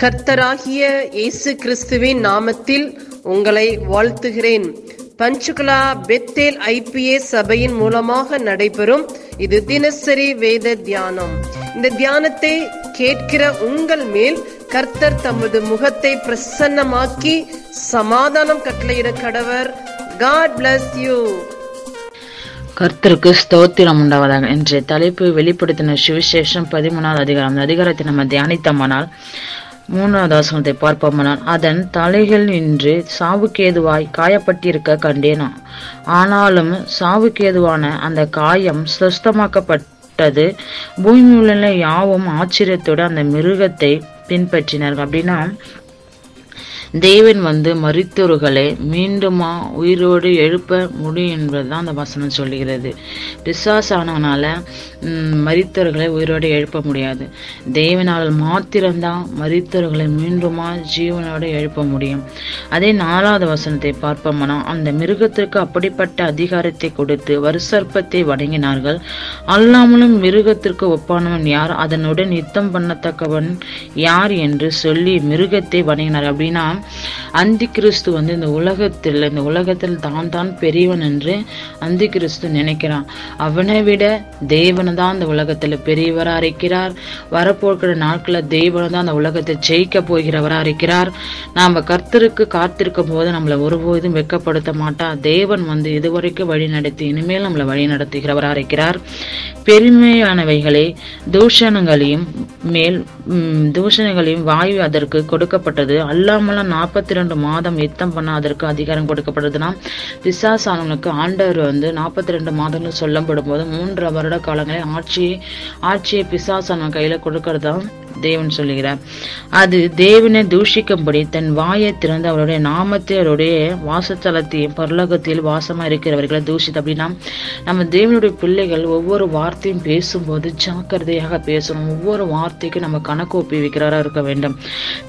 கர்த்தராகிய இயேசு கிறிஸ்துவின் நாமத்தில் உங்களை வாழ்த்துகிறேன். பஞ்சுகுலா பெத்தேல் ஐபிஏ சபையின் மூலமாக நடைபெறும் இது தினசரி வேத தியானம். இந்த தியானத்தை கேட்கிற உங்கள் மேல் கர்த்தர் தமது முகத்தை பிரசன்னமாக்கி சமாதானம் கட்டளையிட கடவர். காட் பிளஸ் யூ கர்த்தருக்கு ஸ்தோத்திரம் உண்டாவதாக. இன்றைய தலைப்பு வெளிப்படுத்தின சுவிசேஷம் பதிமூணாவது அதிகாரம். அந்த அதிகாரத்தை நம்ம தியானித்தோமானால் மூணாவது வசனத்தை பார்ப்போமானால் அதன் தலைகள் நின்று சாவுக்கேதுவாய் காயப்பட்டிருக்க கண்டேனா. ஆனாலும் சாவுக்கேதுவான அந்த காயம் சுஸ்தமாக்கப்பட்டது பூமியுள்ள யாவும் ஆச்சரியத்தோடு அந்த மிருகத்தை பின்பற்றினார்கள். அப்படின்னா தேவன் வந்து மரித்தோர்களை மீண்டுமா உயிரோடு எழுப்ப முடியும் என்பதுதான் அந்த வசனம் சொல்லுகிறது. பிசாசானவனால ம், உயிரோடு எழுப்ப முடியாது. தேவனால் மாத்திரம்தான் மறித்தவர்களை மீண்டுமா ஜீவனோடு எழுப்ப முடியும். அதே நாலாவது வசனத்தை பார்ப்போம்னா அந்த மிருகத்திற்கு அப்படிப்பட்ட அதிகாரத்தை கொடுத்து வருசற்பத்தை வணங்கினார்கள். அல்லாமலும் மிருகத்திற்கு ஒப்பானவன் யார்? அதனுடன் யுத்தம் பண்ணத்தக்கவன் யார் என்று சொல்லி மிருகத்தை வணங்கினார். அப்படின்னா அந்தி கிறிஸ்து வந்து இந்த உலகத்தில் இந்த உலகத்தில் தான் தான் பெரியவன் என்று அந்தி கிறிஸ்து நினைக்கிறான். அவனை விட தேவனை தான் இந்த உலகத்தில் பெரியவராக இருக்கிறார். வரப்போக்கிற நாட்களில் தேவனை தான் அந்த உலகத்தை ஜெயிக்க போகிறவராக இருக்கிறார். நாம் கர்த்தருக்கு காத்திருக்கும் போது நம்மளை ஒருபோதும் வெக்கப்படுத்த மாட்டான் தேவன் வந்து இதுவரைக்கும் வழி நடத்தி இனிமேல் நம்மளை வழி நடத்துகிறவராக இருக்கிறார். பெருமையானவைகளே தூஷணங்களையும் மேல் தூஷணங்களையும் வாயு அதற்கு கொடுக்கப்பட்டது. அல்லாமல் நாற்பத்தி ரெண்டு மாதம் யுத்தம் பண்ண அதற்கு அதிகாரம் கொடுக்கப்படுதுன்னா பிசாசானவனுக்கு ஆண்டவர் வந்து நாற்பத்தி ரெண்டு மாதங்கள் சொல்லப்படும் போது மூன்று வருட காலங்களில் ஆட்சியை ஆட்சியை பிசாசானவன் கையில கொடுக்கறதா தேவன் சொல்லுகிறார். அது தேவனை தூஷிக்கும்படி தன் வாயை திறந்து அவருடைய நாமத்தை அவருடைய வாசத்தலத்தையும் பரலோகத்தில் வாசமா இருக்கிறவர்களை தூஷித்து அப்படின்னா நம்ம தேவனுடைய பிள்ளைகள் ஒவ்வொரு வார்த்தையும் பேசும்போது ஜாக்கிரதையாக பேசணும். ஒவ்வொரு வார்த்தைக்கும் நம்ம கணக்கு ஒப்பி வைக்கிறாரா இருக்க வேண்டும்.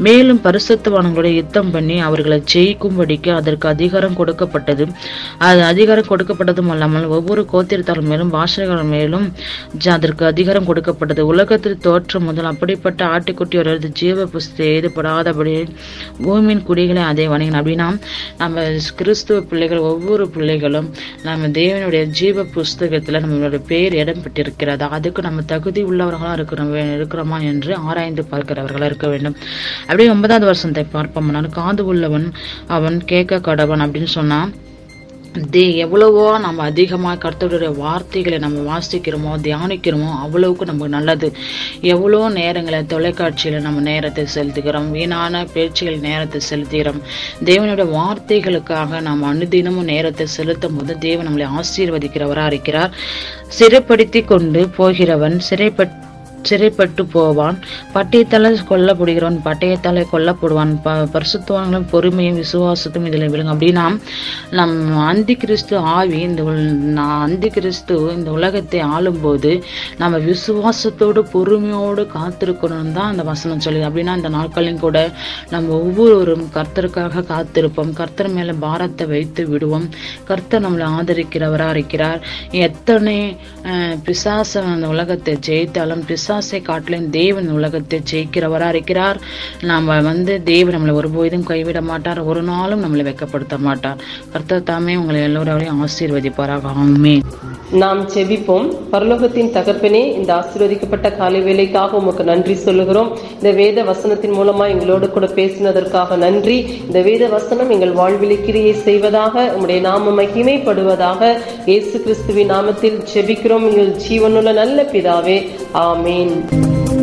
மேலும் பரிசுத்தவான்களுடைய யுத்தம் பண்ணி அவர்களை ஜெயிக்கும்படிக்கு அதற்கு அதிகாரம் கொடுக்கப்பட்டது. அது அதிகாரம் கொடுக்கப்பட்டதும் அல்லாமல் ஒவ்வொரு கோத்திரத்தார் மேலும் பாஷைகள் மேலும் அதற்கு அதிகாரம் கொடுக்கப்பட்டது. உலகத்தில் தோற்றம் முதல் அப்படிப்பட்ட ஆட்டுக்குட்டி ஒருவரது ஜீவ புஸ்தை எழுதப்படாதபடி பூமியின் குடிகளை அதை வணங்கின. அப்படின்னா நம்ம கிறிஸ்துவ பிள்ளைகள் ஒவ்வொரு பிள்ளைகளும் நம்ம தேவனுடைய ஜீவ புஸ்தகத்தில் நம்மளுடைய பேர் இடம் பெற்றிருக்கிறது அதுக்கு நம்ம தகுதி உள்ளவர்களாக இருக்கிறோம் இருக்கிறோமா என்று ஆராய்ந்து பார்க்கிறவர்களாக இருக்க வேண்டும். அப்படியே ஒன்பதாவது வருஷத்தை பார்ப்போம். பார்ப்போம்னா காது உள்ளவன் அவன் கேட்க கடவன் அப்படின்னு சொன்னான். தே எவ்வளவோ நம்ம அதிகமாக கர்த்தருடைய வார்த்தைகளை நம்ம வாசிக்கிறோமோ தியானிக்கிறோமோ அவ்வளவுக்கு நமக்கு நல்லது. எவ்வளோ நேரங்களை தொலைக்காட்சியில் நம்ம நேரத்தை செலுத்துகிறோம் வீணான பேச்சுகள் நேரத்தை செலுத்துகிறோம். தேவனுடைய வார்த்தைகளுக்காக நாம் அனுதினமும் நேரத்தை செலுத்தும் போது தேவன் நம்மளை ஆசீர்வதிக்கிறவராக இருக்கிறார். சிறைப்படுத்தி கொண்டு போகிறவன் சிறைப்பட்டு சிறைப்பட்டு போவான். பட்டயத்தால கொல்லப்படுகிறவன் பட்டயத்தால கொல்லப்படுவான். ப பரிசுத்தவான்களும் பொறுமையும் விசுவாசத்தும் இதில் விழுங்க அப்படின்னா நம் அந்தி கிறிஸ்து ஆவி இந்த உல்- நான் அந்தி கிறிஸ்து இந்த உலகத்தை ஆளும்போது நம்ம விசுவாசத்தோடு பொறுமையோடு காத்திருக்கணும்னு தான் அந்த வசனம் சொல்லுது. அப்படின்னா இந்த நாட்களையும் கூட நம்ம ஒவ்வொருவரும் கர்த்தருக்காக காத்திருப்போம். கர்த்தர் மேலே பாரத்தை வைத்து விடுவோம். கர்த்தர் நம்மளை ஆதரிக்கிறவராக இருக்கிறார் எத்தனை பிசாசன் அந்த உலகத்தை ஜெயித்தாலும் பிசா பிசாசை காட்டிலும் தேவன் உலகத்தை ஜெயிக்கிறவராக இருக்கிறார். நாம் வந்து தேவன் நம்மளை ஒருபோதும் கைவிட மாட்டார். ஒரு நாளும் நம்மளை வெட்கப்படுத்த மாட்டார். கர்த்தர் தாமே உங்களை எல்லோரையும் ஆசீர்வதிப்பாராக. ஆமே நாம் செபிப்போம் பரலோகத்தின் தகப்பனே இந்த ஆசீர்வதிக்கப்பட்ட காலை வேலைக்காக உமக்கு நன்றி சொல்லுகிறோம். இந்த வேத வசனத்தின் மூலமா எங்களோடு கூட பேசினதற்காக நன்றி. இந்த வேத வசனம் எங்கள் வாழ்வில் கிரியை செய்வதாக உங்களுடைய நாம மகிமைப்படுவதாக இயேசு கிறிஸ்துவின் நாமத்தில் செபிக்கிறோம் எங்கள் ஜீவனுள்ள நல்ல பிதாவே Amen.